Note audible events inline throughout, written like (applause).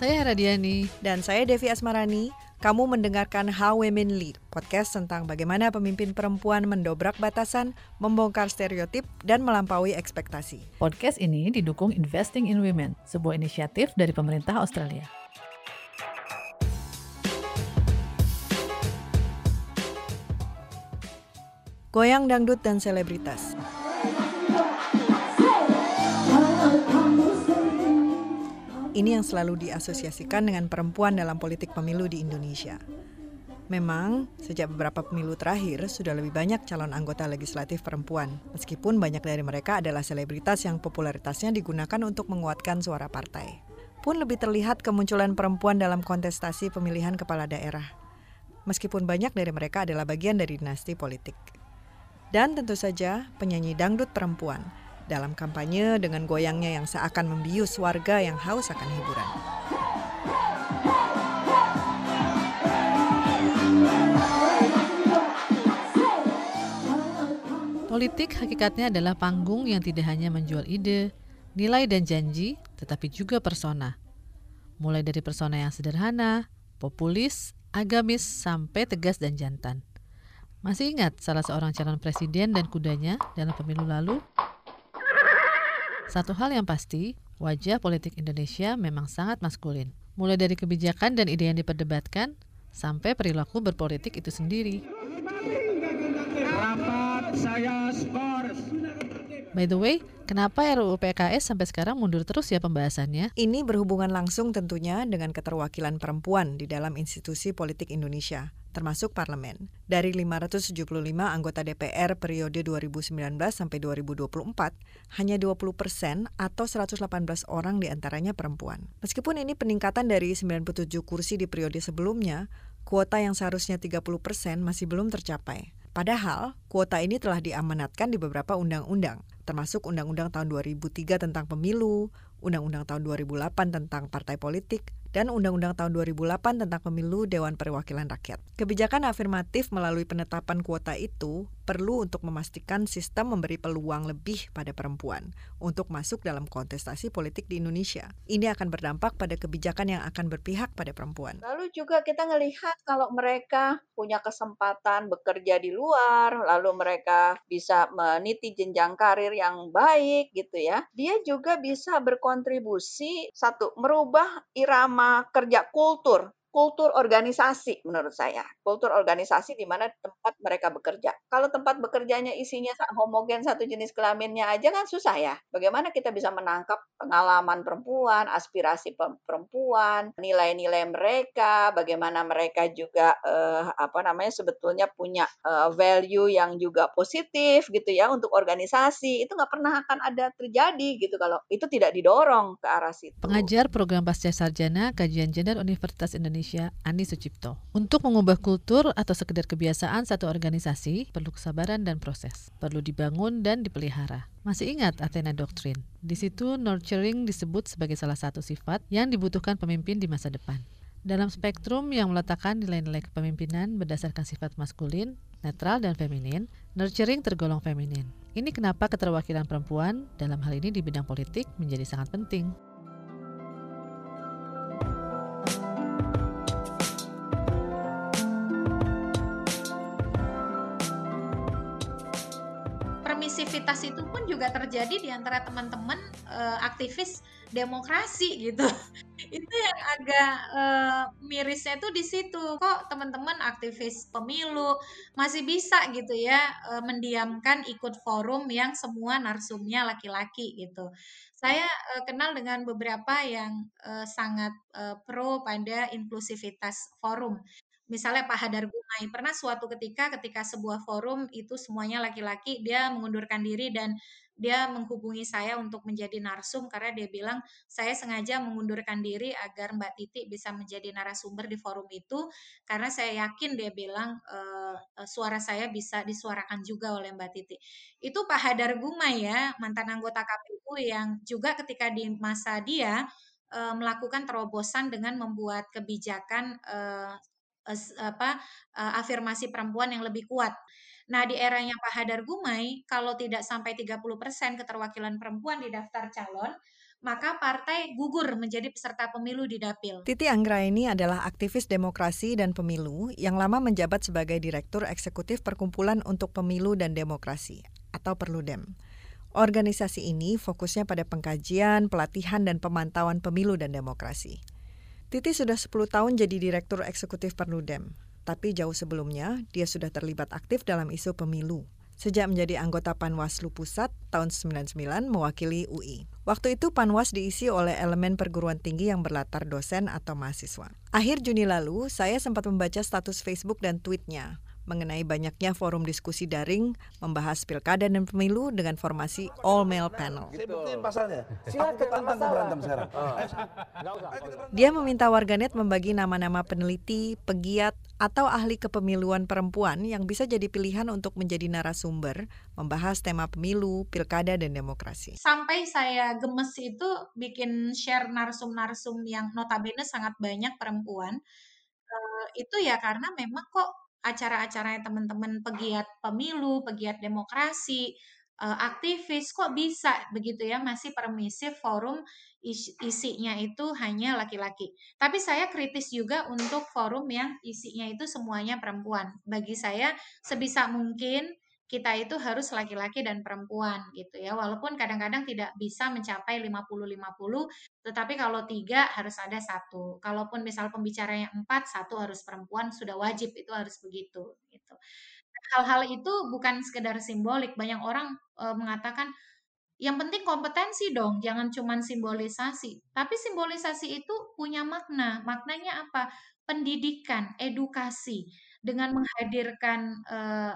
Saya Radiani. Dan saya Devi Asmarani. Kamu mendengarkan How Women Lead, podcast tentang bagaimana pemimpin perempuan mendobrak batasan, membongkar stereotip, dan melampaui ekspektasi. Podcast ini didukung Investing in Women, sebuah inisiatif dari pemerintah Australia. Goyang dangdut dan selebritas. Ini yang selalu diasosiasikan dengan perempuan dalam politik pemilu di Indonesia. Memang, sejak beberapa pemilu terakhir sudah lebih banyak calon anggota legislatif perempuan, meskipun banyak dari mereka adalah selebritas yang popularitasnya digunakan untuk menguatkan suara partai. Pun lebih terlihat kemunculan perempuan dalam kontestasi pemilihan kepala daerah, meskipun banyak dari mereka adalah bagian dari dinasti politik. Dan tentu saja penyanyi dangdut perempuan dalam kampanye dengan goyangnya yang seakan membius warga yang haus akan hiburan. Politik hakikatnya adalah panggung yang tidak hanya menjual ide, nilai dan janji, tetapi juga persona. Mulai dari persona yang sederhana, populis, agamis, sampai tegas dan jantan. Masih ingat salah seorang calon presiden dan kudanya dalam pemilu lalu? Satu hal yang pasti, wajah politik Indonesia memang sangat maskulin. Mulai dari kebijakan dan ide yang diperdebatkan, sampai perilaku berpolitik itu sendiri. By the way, kenapa RUU PKS sampai sekarang mundur terus ya pembahasannya? Ini berhubungan langsung tentunya dengan keterwakilan perempuan di dalam institusi politik Indonesia termasuk parlemen. Dari 575 anggota DPR periode 2019 sampai 2024, hanya 20 persen atau 118 orang di antaranya perempuan. Meskipun ini peningkatan dari 97 kursi di periode sebelumnya, kuota yang seharusnya 30 persen masih belum tercapai. Padahal, kuota ini telah diamanatkan di beberapa undang-undang, termasuk Undang-Undang tahun 2003 tentang pemilu, Undang-Undang tahun 2008 tentang partai politik, dan Undang-Undang tahun 2008 tentang Pemilu Dewan Perwakilan Rakyat. Kebijakan afirmatif melalui penetapan kuota itu perlu untuk memastikan sistem memberi peluang lebih pada perempuan untuk masuk dalam kontestasi politik di Indonesia. Ini akan berdampak pada kebijakan yang akan berpihak pada perempuan. Lalu juga kita melihat kalau mereka punya kesempatan bekerja di luar, lalu mereka bisa meniti jenjang karir yang baik gitu ya. Dia juga bisa berkontribusi satu merubah irama kerja kultur kultur organisasi menurut saya. Kultur organisasi di mana tempat mereka bekerja. Kalau tempat bekerjanya isinya homogen satu jenis kelaminnya aja kan susah ya. Bagaimana kita bisa menangkap pengalaman perempuan, aspirasi perempuan, nilai-nilai mereka, bagaimana mereka juga eh, apa namanya sebetulnya punya eh, value yang juga positif gitu ya untuk organisasi. Itu nggak pernah akan ada terjadi gitu kalau itu tidak didorong ke arah situ. Pengajar program pasca sarjana kajian gender Universitas Indonesia Indonesia Ani Sucipto. Untuk mengubah kultur atau sekedar kebiasaan satu organisasi perlu kesabaran dan proses, perlu dibangun dan dipelihara. Masih ingat Athena Doctrine? Di situ nurturing disebut sebagai salah satu sifat yang dibutuhkan pemimpin di masa depan. Dalam spektrum yang meletakkan nilai-nilai kepemimpinan berdasarkan sifat maskulin, netral, dan feminin, nurturing tergolong feminin. Ini kenapa keterwakilan perempuan dalam hal ini di bidang politik menjadi sangat penting. Permisivitas itu pun juga terjadi di antara teman-teman uh, aktivis demokrasi gitu. (laughs) itu yang agak uh, mirisnya tuh di situ. Kok teman-teman aktivis pemilu masih bisa gitu ya uh, mendiamkan ikut forum yang semua narsumnya laki-laki gitu. Saya uh, kenal dengan beberapa yang uh, sangat uh, pro pada inklusivitas forum misalnya Pak Hadar Gumai pernah suatu ketika ketika sebuah forum itu semuanya laki-laki dia mengundurkan diri dan dia menghubungi saya untuk menjadi narsum karena dia bilang saya sengaja mengundurkan diri agar Mbak Titi bisa menjadi narasumber di forum itu karena saya yakin dia bilang e, suara saya bisa disuarakan juga oleh Mbak Titi. Itu Pak Hadar Gumai ya mantan anggota KPU yang juga ketika di masa dia e, melakukan terobosan dengan membuat kebijakan e, apa afirmasi perempuan yang lebih kuat. Nah, di eranya Pak Hadar Gumai, kalau tidak sampai 30% keterwakilan perempuan di daftar calon, maka partai gugur menjadi peserta pemilu di dapil. Titi Anggraini adalah aktivis demokrasi dan pemilu yang lama menjabat sebagai Direktur Eksekutif Perkumpulan untuk Pemilu dan Demokrasi atau Perludem. Organisasi ini fokusnya pada pengkajian, pelatihan, dan pemantauan pemilu dan demokrasi. Titi sudah 10 tahun jadi Direktur Eksekutif Perludem, tapi jauh sebelumnya dia sudah terlibat aktif dalam isu pemilu. Sejak menjadi anggota Panwaslu Pusat tahun 99 mewakili UI. Waktu itu Panwas diisi oleh elemen perguruan tinggi yang berlatar dosen atau mahasiswa. Akhir Juni lalu, saya sempat membaca status Facebook dan tweetnya mengenai banyaknya forum diskusi daring membahas pilkada dan pemilu dengan formasi all male panel. Dia meminta warganet membagi nama-nama peneliti, pegiat, atau ahli kepemiluan perempuan yang bisa jadi pilihan untuk menjadi narasumber membahas tema pemilu, pilkada, dan demokrasi. Sampai saya gemes itu bikin share narsum-narsum yang notabene sangat banyak perempuan, uh, itu ya karena memang kok acara-acaranya teman-teman pegiat pemilu, pegiat demokrasi, uh, aktivis kok bisa begitu ya masih permisif forum is isinya itu hanya laki-laki. Tapi saya kritis juga untuk forum yang isinya itu semuanya perempuan. Bagi saya sebisa mungkin kita itu harus laki-laki dan perempuan gitu ya. Walaupun kadang-kadang tidak bisa mencapai 50-50, tetapi kalau tiga harus ada satu. Kalaupun misal pembicaranya empat, satu harus perempuan, sudah wajib itu harus begitu gitu. Hal-hal itu bukan sekedar simbolik. Banyak orang e, mengatakan yang penting kompetensi dong, jangan cuma simbolisasi. Tapi simbolisasi itu punya makna. Maknanya apa? Pendidikan, edukasi. Dengan menghadirkan uh,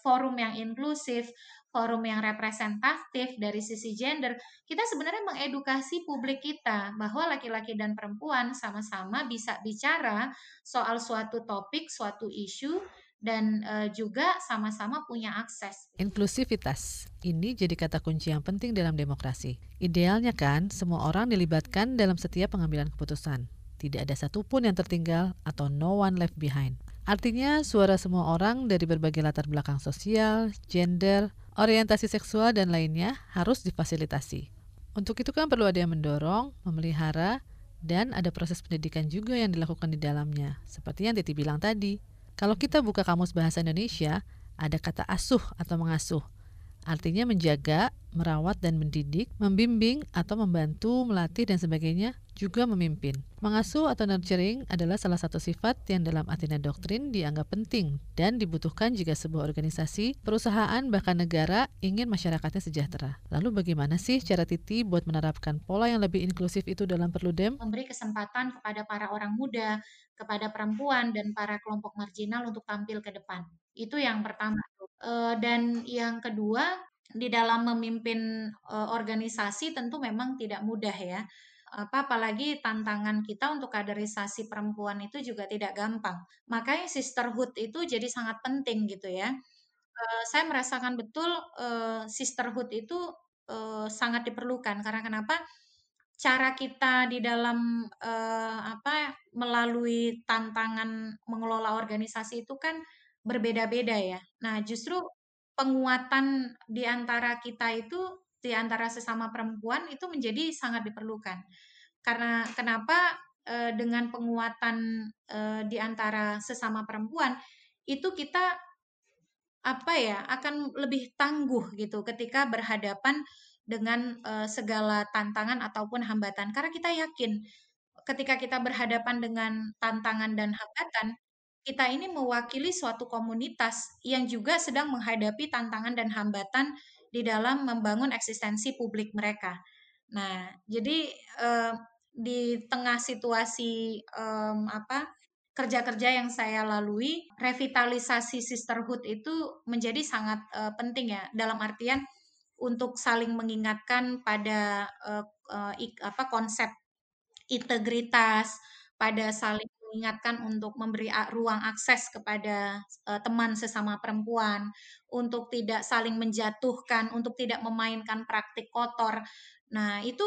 forum yang inklusif, forum yang representatif dari sisi gender, kita sebenarnya mengedukasi publik kita bahwa laki-laki dan perempuan sama-sama bisa bicara soal suatu topik, suatu isu dan uh, juga sama-sama punya akses. Inklusivitas ini jadi kata kunci yang penting dalam demokrasi. Idealnya kan semua orang dilibatkan dalam setiap pengambilan keputusan. Tidak ada satupun yang tertinggal atau no one left behind. Artinya, suara semua orang dari berbagai latar belakang sosial, gender, orientasi seksual, dan lainnya harus difasilitasi. Untuk itu kan perlu ada yang mendorong, memelihara, dan ada proses pendidikan juga yang dilakukan di dalamnya. Seperti yang Titi bilang tadi, kalau kita buka kamus bahasa Indonesia, ada kata asuh atau mengasuh. Artinya menjaga, merawat dan mendidik, membimbing atau membantu, melatih dan sebagainya juga memimpin. Mengasuh atau nurturing adalah salah satu sifat yang dalam Athena Doktrin dianggap penting dan dibutuhkan jika sebuah organisasi, perusahaan, bahkan negara ingin masyarakatnya sejahtera. Lalu bagaimana sih cara Titi buat menerapkan pola yang lebih inklusif itu dalam Perludem? Memberi kesempatan kepada para orang muda, kepada perempuan, dan para kelompok marginal untuk tampil ke depan. Itu yang pertama. Eh, dan yang kedua, di dalam memimpin eh, organisasi tentu memang tidak mudah ya apa apalagi tantangan kita untuk kaderisasi perempuan itu juga tidak gampang. Makanya sisterhood itu jadi sangat penting gitu ya. Uh, saya merasakan betul sisterhood itu sangat diperlukan karena kenapa? Cara kita di dalam apa melalui tantangan mengelola organisasi itu kan berbeda-beda ya. Nah, justru penguatan di antara kita itu di antara sesama perempuan itu menjadi sangat diperlukan. Karena kenapa e, dengan penguatan e, di antara sesama perempuan itu kita apa ya akan lebih tangguh gitu ketika berhadapan dengan e, segala tantangan ataupun hambatan karena kita yakin ketika kita berhadapan dengan tantangan dan hambatan kita ini mewakili suatu komunitas yang juga sedang menghadapi tantangan dan hambatan di dalam membangun eksistensi publik mereka. Nah, jadi eh, di tengah situasi eh, apa kerja-kerja yang saya lalui, revitalisasi sisterhood itu menjadi sangat eh, penting ya dalam artian untuk saling mengingatkan pada eh, eh, apa konsep integritas, pada saling mengingatkan untuk memberi ruang akses kepada uh, teman sesama perempuan, untuk tidak saling menjatuhkan, untuk tidak memainkan praktik kotor. Nah, itu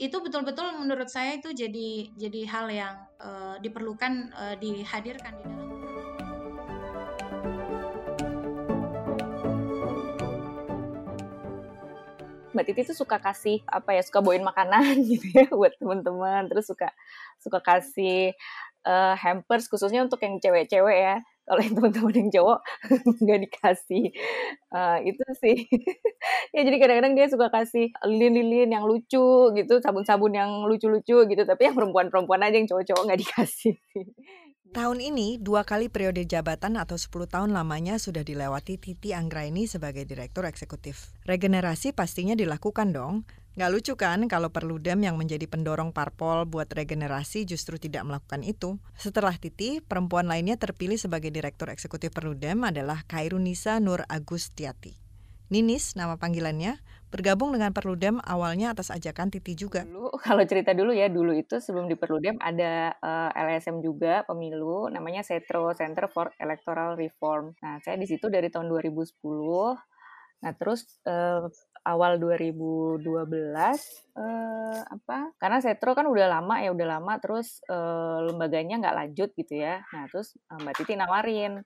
itu betul-betul menurut saya itu jadi jadi hal yang uh, diperlukan uh, dihadirkan di dalam Mbak Titi tuh suka kasih apa ya suka bawain makanan (laughs) gitu ya buat teman-teman terus suka suka kasih uh, hampers khususnya untuk yang cewek-cewek ya kalau yang teman-teman yang cowok (laughs) nggak dikasih uh, itu sih (laughs) ya jadi kadang-kadang dia suka kasih lilin-lilin yang lucu gitu sabun-sabun yang lucu-lucu gitu tapi yang perempuan-perempuan aja yang cowok-cowok nggak dikasih (laughs) Tahun ini, dua kali periode jabatan atau 10 tahun lamanya sudah dilewati Titi Anggraini sebagai Direktur Eksekutif. Regenerasi pastinya dilakukan dong. Nggak lucu kan kalau Perludem yang menjadi pendorong parpol buat regenerasi justru tidak melakukan itu. Setelah Titi, perempuan lainnya terpilih sebagai Direktur Eksekutif Perludem adalah Kairunisa Nur Agustiati. Ninis, nama panggilannya, bergabung dengan Perludem awalnya atas ajakan Titi juga. Dulu, (laughs) kalau cerita dulu ya, dulu itu sebelum di Perludem ada uh, eh, LSM juga pemilu, namanya Setro Center for Electoral Reform. Nah, saya di situ dari tahun 2010. Nah, terus uh, awal 2012 uh, apa? Karena Setro kan udah lama ya, udah lama terus uh, lembaganya nggak lanjut gitu ya. Nah, terus uh, Mbak Titi nawarin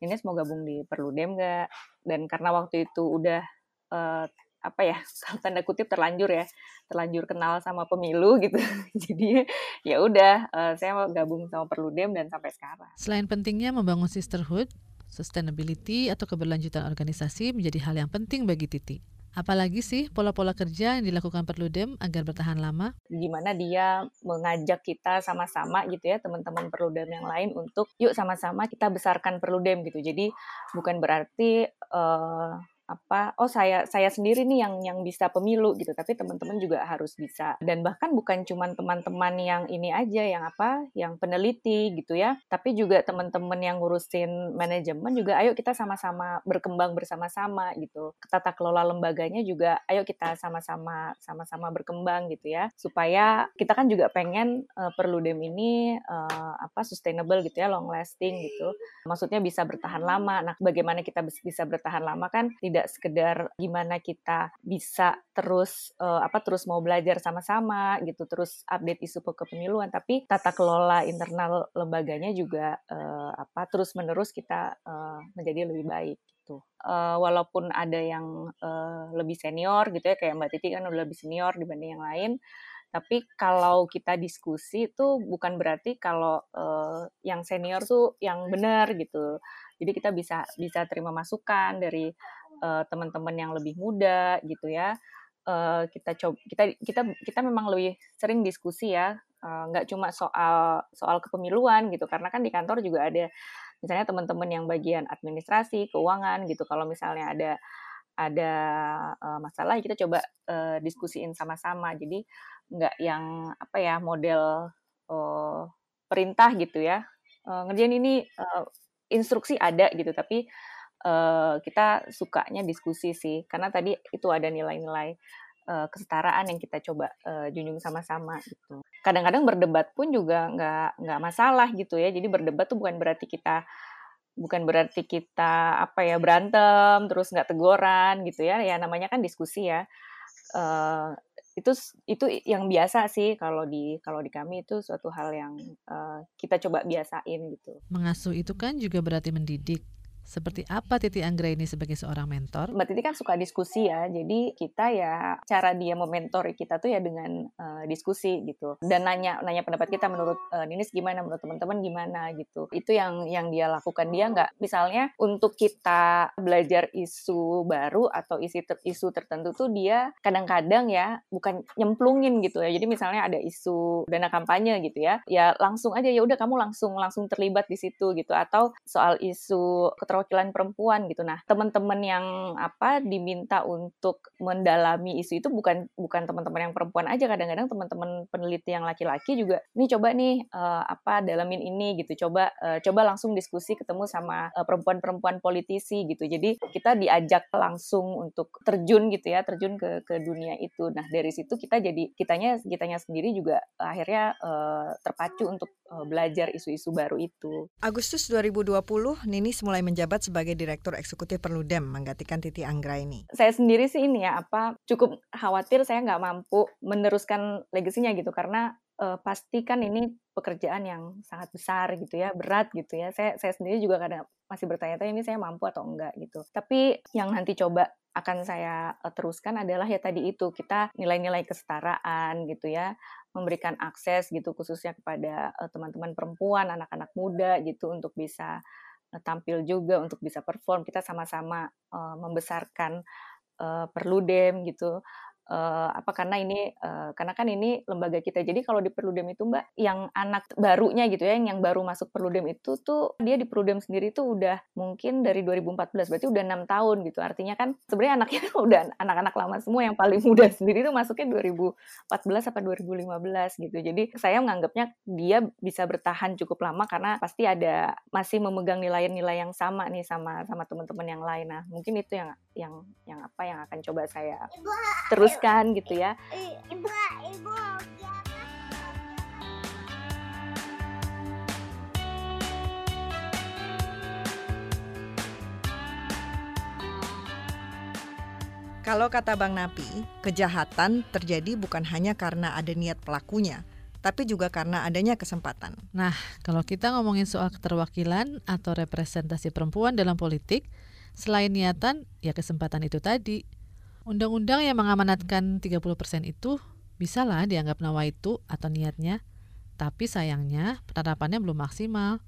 ini mau gabung di Perludem nggak? Dan karena waktu itu udah uh, apa ya kalau (laughs) tanda kutip terlanjur ya terlanjur kenal sama pemilu gitu (laughs) jadi ya udah uh, saya mau gabung sama Perludem dan sampai sekarang selain pentingnya membangun sisterhood sustainability atau keberlanjutan organisasi menjadi hal yang penting bagi Titi Apalagi sih pola-pola kerja yang dilakukan Perludem agar bertahan lama? Gimana dia mengajak kita sama-sama gitu ya teman-teman Perludem yang lain untuk yuk sama-sama kita besarkan Perludem gitu. Jadi bukan berarti uh, apa oh saya saya sendiri nih yang yang bisa pemilu gitu. Tapi teman-teman juga harus bisa. Dan bahkan bukan cuma teman-teman yang ini aja yang apa yang peneliti gitu ya. Tapi juga teman-teman yang ngurusin manajemen juga ayo kita sama-sama berkembang bersama-sama gitu. Tata kelola lembaganya juga ayo kita sama-sama sama-sama berkembang gitu ya. Supaya kita kan juga pengen uh, perlu dem ini uh, apa sustainable gitu ya long lasting gitu. Maksudnya bisa bertahan lama. Nah bagaimana kita bisa bertahan lama kan tidak tidak sekedar gimana kita bisa terus uh, apa terus mau belajar sama-sama gitu terus update isu kepemiluan tapi tata kelola internal lembaganya juga uh, apa terus menerus kita uh, menjadi lebih baik gitu. Uh, walaupun ada yang uh, lebih senior gitu ya kayak Mbak Titi kan udah lebih senior dibanding yang lain tapi kalau kita diskusi itu bukan berarti kalau uh, yang senior tuh yang benar gitu. Jadi kita bisa bisa terima masukan dari uh, teman-teman yang lebih muda gitu ya. Uh, kita coba kita kita kita memang lebih sering diskusi ya. Nggak uh, cuma soal soal kepemiluan gitu karena kan di kantor juga ada misalnya teman-teman yang bagian administrasi keuangan gitu. Kalau misalnya ada ada uh, masalah kita coba uh, diskusiin sama-sama. Jadi nggak yang apa ya model uh, perintah gitu ya. Uh, ngerjain ini uh, instruksi ada gitu tapi uh, kita sukanya diskusi sih karena tadi itu ada nilai-nilai uh, kesetaraan yang kita coba uh, junjung sama-sama gitu. Kadang-kadang berdebat pun juga nggak nggak masalah gitu ya. Jadi berdebat tuh bukan berarti kita bukan berarti kita apa ya berantem terus nggak teguran gitu ya. Ya namanya kan diskusi ya. Uh, itu itu yang biasa sih kalau di kalau di kami itu suatu hal yang uh, kita coba biasain gitu. Mengasuh itu kan juga berarti mendidik seperti apa Titi Anggra ini sebagai seorang mentor? Mbak Titi kan suka diskusi ya, jadi kita ya cara dia mementori kita tuh ya dengan uh, diskusi gitu dan nanya nanya pendapat kita menurut uh, Ninis gimana, menurut teman-teman gimana gitu. Itu yang yang dia lakukan dia nggak misalnya untuk kita belajar isu baru atau isu ter, isu tertentu tuh dia kadang-kadang ya bukan nyemplungin gitu ya. Jadi misalnya ada isu dana kampanye gitu ya, ya langsung aja ya udah kamu langsung langsung terlibat di situ gitu atau soal isu keterwakilan perwakilan perempuan gitu. Nah, teman-teman yang apa diminta untuk mendalami isu itu bukan bukan teman-teman yang perempuan aja, kadang-kadang teman-teman peneliti yang laki-laki juga, nih coba nih uh, apa dalamin ini gitu. Coba uh, coba langsung diskusi ketemu sama uh, perempuan-perempuan politisi gitu. Jadi kita diajak langsung untuk terjun gitu ya, terjun ke ke dunia itu. Nah, dari situ kita jadi kitanya kitanya sendiri juga akhirnya uh, terpacu untuk uh, belajar isu-isu baru itu. Agustus 2020 Ninis mulai menjabat menjabat sebagai Direktur Eksekutif Perludem menggantikan Titi Anggra ini. Saya sendiri sih ini ya apa cukup khawatir saya nggak mampu meneruskan legasinya gitu karena uh, pasti kan ini pekerjaan yang sangat besar gitu ya, berat gitu ya. Saya saya sendiri juga kadang masih bertanya-tanya ini saya mampu atau enggak gitu. Tapi yang nanti coba akan saya uh, teruskan adalah ya tadi itu kita nilai-nilai kesetaraan gitu ya, memberikan akses gitu khususnya kepada uh, teman-teman perempuan, anak-anak muda gitu untuk bisa tampil juga untuk bisa perform. Kita sama-sama uh, membesarkan uh, Perludem gitu uh, apa karena ini uh, karena kan ini lembaga kita. Jadi kalau di Perludem itu Mbak, yang anak barunya gitu ya, yang baru masuk Perludem itu tuh dia di Perludem sendiri tuh udah mungkin dari 2014 berarti udah enam tahun gitu. Artinya kan sebenarnya anaknya (laughs) udah anak-anak lama semua yang paling muda (laughs) sendiri tuh masuknya 2014 sampai 2015 gitu. Jadi saya menganggapnya dia bisa bertahan cukup lama karena pasti ada masih memegang nilai-nilai yang sama nih sama sama teman-teman yang lain. Nah, mungkin itu yang yang yang apa yang akan coba saya terus kan gitu ya. Kalau kata Bang Napi, kejahatan terjadi bukan hanya karena ada niat pelakunya, tapi juga karena adanya kesempatan. Nah, kalau kita ngomongin soal keterwakilan atau representasi perempuan dalam politik, selain niatan, ya kesempatan itu tadi. Undang-undang yang mengamanatkan 30% itu bisa lah dianggap nawaitu atau niatnya, tapi sayangnya penerapannya belum maksimal.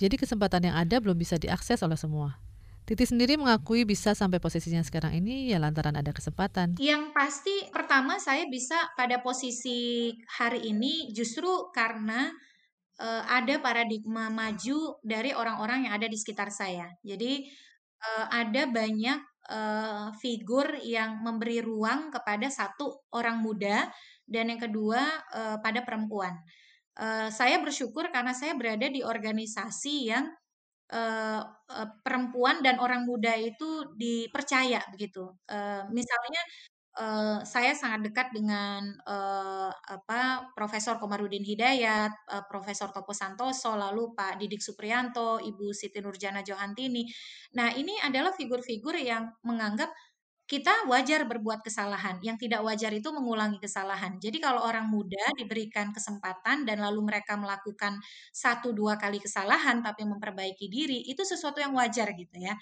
Jadi kesempatan yang ada belum bisa diakses oleh semua. Titi sendiri mengakui bisa sampai posisinya sekarang ini ya lantaran ada kesempatan. Yang pasti pertama saya bisa pada posisi hari ini justru karena uh, ada paradigma maju dari orang-orang yang ada di sekitar saya. Jadi uh, ada banyak uh, figur yang memberi ruang kepada satu orang muda dan yang kedua uh, pada perempuan. Uh, saya bersyukur karena saya berada di organisasi yang uh, uh, perempuan dan orang muda itu dipercaya begitu. Uh, misalnya uh, saya sangat dekat dengan uh, apa Profesor Komarudin Hidayat, uh, Profesor Topo Santoso, lalu Pak Didik Supriyanto, Ibu Siti Nurjana Johantini. Nah, ini adalah figur-figur yang menganggap kita wajar berbuat kesalahan. Yang tidak wajar itu mengulangi kesalahan. Jadi kalau orang muda diberikan kesempatan dan lalu mereka melakukan satu dua kali kesalahan tapi memperbaiki diri, itu sesuatu yang wajar gitu ya.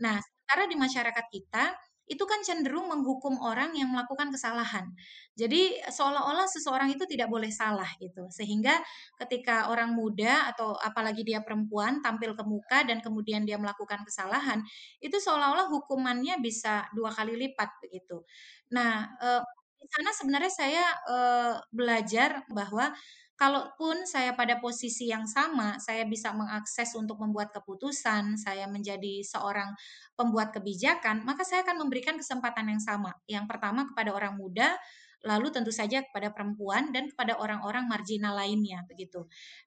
Nah, sementara di masyarakat kita itu kan cenderung menghukum orang yang melakukan kesalahan. Jadi seolah-olah seseorang itu tidak boleh salah gitu. Sehingga ketika orang muda atau apalagi dia perempuan tampil ke muka dan kemudian dia melakukan kesalahan, itu seolah-olah hukumannya bisa dua kali lipat begitu. Nah, eh, di sana sebenarnya saya eh, belajar bahwa kalaupun saya pada posisi yang sama, saya bisa mengakses untuk membuat keputusan, saya menjadi seorang pembuat kebijakan, maka saya akan memberikan kesempatan yang sama. Yang pertama kepada orang muda, lalu tentu saja kepada perempuan dan kepada orang-orang marginal lainnya begitu.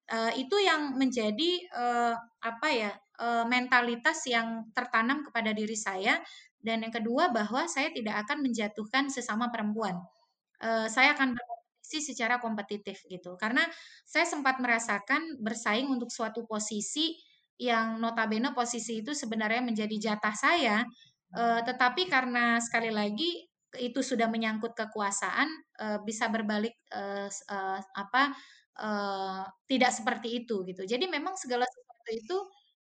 Uh, itu yang menjadi uh, apa ya uh, mentalitas yang tertanam kepada diri saya dan yang kedua bahwa saya tidak akan menjatuhkan sesama perempuan. Uh, saya akan berkompetisi secara kompetitif gitu. Karena saya sempat merasakan bersaing untuk suatu posisi yang notabene posisi itu sebenarnya menjadi jatah saya, uh, tetapi karena sekali lagi itu sudah menyangkut kekuasaan, uh, bisa berbalik uh, uh, apa uh, tidak seperti itu gitu. Jadi memang segala sesuatu itu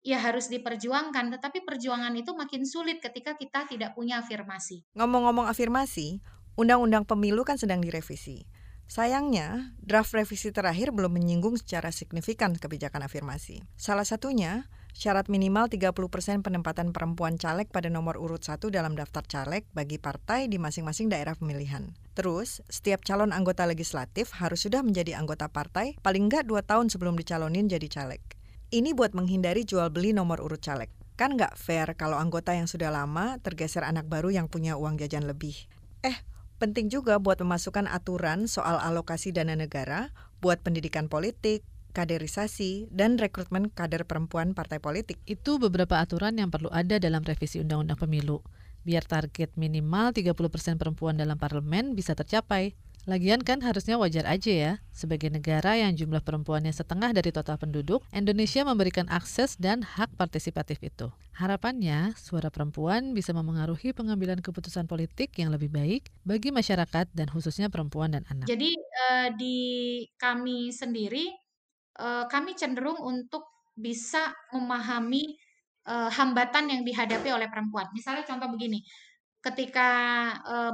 ya harus diperjuangkan, tetapi perjuangan itu makin sulit ketika kita tidak punya afirmasi. Ngomong-ngomong afirmasi, Undang-Undang Pemilu kan sedang direvisi. Sayangnya, draft revisi terakhir belum menyinggung secara signifikan kebijakan afirmasi. Salah satunya, syarat minimal 30% penempatan perempuan caleg pada nomor urut 1 dalam daftar caleg bagi partai di masing-masing daerah pemilihan. Terus, setiap calon anggota legislatif harus sudah menjadi anggota partai paling nggak dua tahun sebelum dicalonin jadi caleg. Ini buat menghindari jual beli nomor urut caleg. Kan nggak fair kalau anggota yang sudah lama tergeser anak baru yang punya uang jajan lebih. Eh, Penting juga buat memasukkan aturan soal alokasi dana negara buat pendidikan politik, kaderisasi, dan rekrutmen kader perempuan partai politik. Itu beberapa aturan yang perlu ada dalam revisi Undang-Undang Pemilu, biar target minimal 30% perempuan dalam parlemen bisa tercapai. Lagian kan harusnya wajar aja ya, sebagai negara yang jumlah perempuannya setengah dari total penduduk, Indonesia memberikan akses dan hak partisipatif itu. Harapannya, suara perempuan bisa memengaruhi pengambilan keputusan politik yang lebih baik bagi masyarakat dan khususnya perempuan dan anak. Jadi uh, di kami sendiri, uh, kami cenderung untuk bisa memahami uh, hambatan yang dihadapi oleh perempuan. Misalnya contoh begini, ketika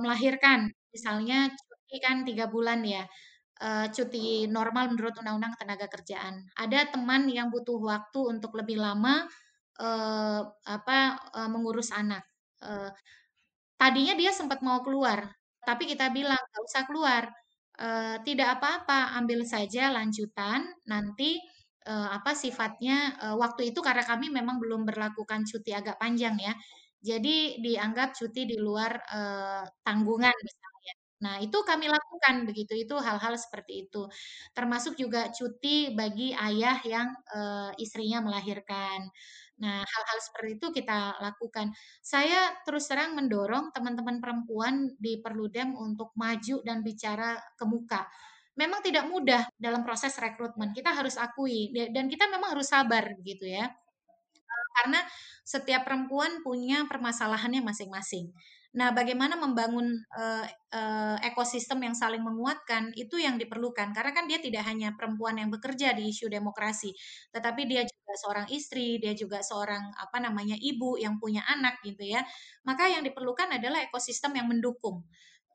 melahirkan, misalnya kan tiga bulan ya, cuti normal menurut Undang-Undang Tenaga Kerjaan. Ada teman yang butuh waktu untuk lebih lama apa mengurus anak. Tadinya dia sempat mau keluar, tapi kita bilang nggak usah keluar, tidak apa-apa, ambil saja lanjutan nanti apa sifatnya waktu itu karena kami memang belum berlakukan cuti agak panjang ya. Jadi dianggap cuti di luar uh, tanggungan misalnya. Nah, itu kami lakukan begitu, itu hal-hal seperti itu. Termasuk juga cuti bagi ayah yang uh, istrinya melahirkan. Nah, hal-hal seperti itu kita lakukan. Saya terus terang mendorong teman-teman perempuan di Perludem untuk maju dan bicara ke muka. Memang tidak mudah dalam proses rekrutmen, kita harus akui dan kita memang harus sabar gitu ya. Karena setiap perempuan punya permasalahannya masing-masing. Nah, bagaimana membangun uh, uh, ekosistem yang saling menguatkan itu yang diperlukan karena kan dia tidak hanya perempuan yang bekerja di isu demokrasi, tetapi dia juga seorang istri, dia juga seorang apa namanya ibu yang punya anak gitu ya. Maka yang diperlukan adalah ekosistem yang mendukung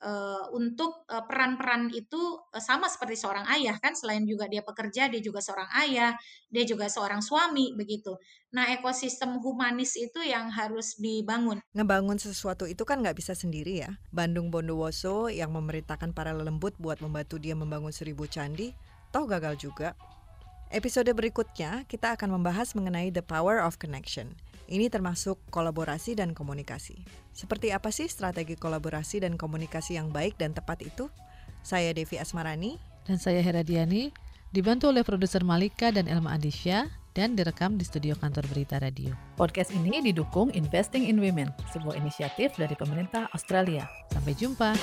uh, untuk uh, peran-peran itu uh, sama seperti seorang ayah kan selain juga dia pekerja dia juga seorang ayah dia juga seorang suami begitu. Nah ekosistem humanis itu yang harus dibangun. Ngebangun sesuatu itu kan nggak bisa sendiri ya. Bandung Bondowoso yang memerintahkan para lembut buat membantu dia membangun seribu candi toh gagal juga. Episode berikutnya kita akan membahas mengenai the power of connection ini termasuk kolaborasi dan komunikasi. Seperti apa sih strategi kolaborasi dan komunikasi yang baik dan tepat itu? Saya Devi Asmarani dan saya Hera Diani, dibantu oleh produser Malika dan Elma Adisya dan direkam di studio kantor berita radio. Podcast ini didukung Investing in Women, sebuah inisiatif dari pemerintah Australia. Sampai jumpa.